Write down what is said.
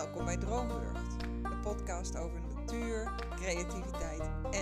Welkom bij Droomburgt, de podcast over natuur, creativiteit en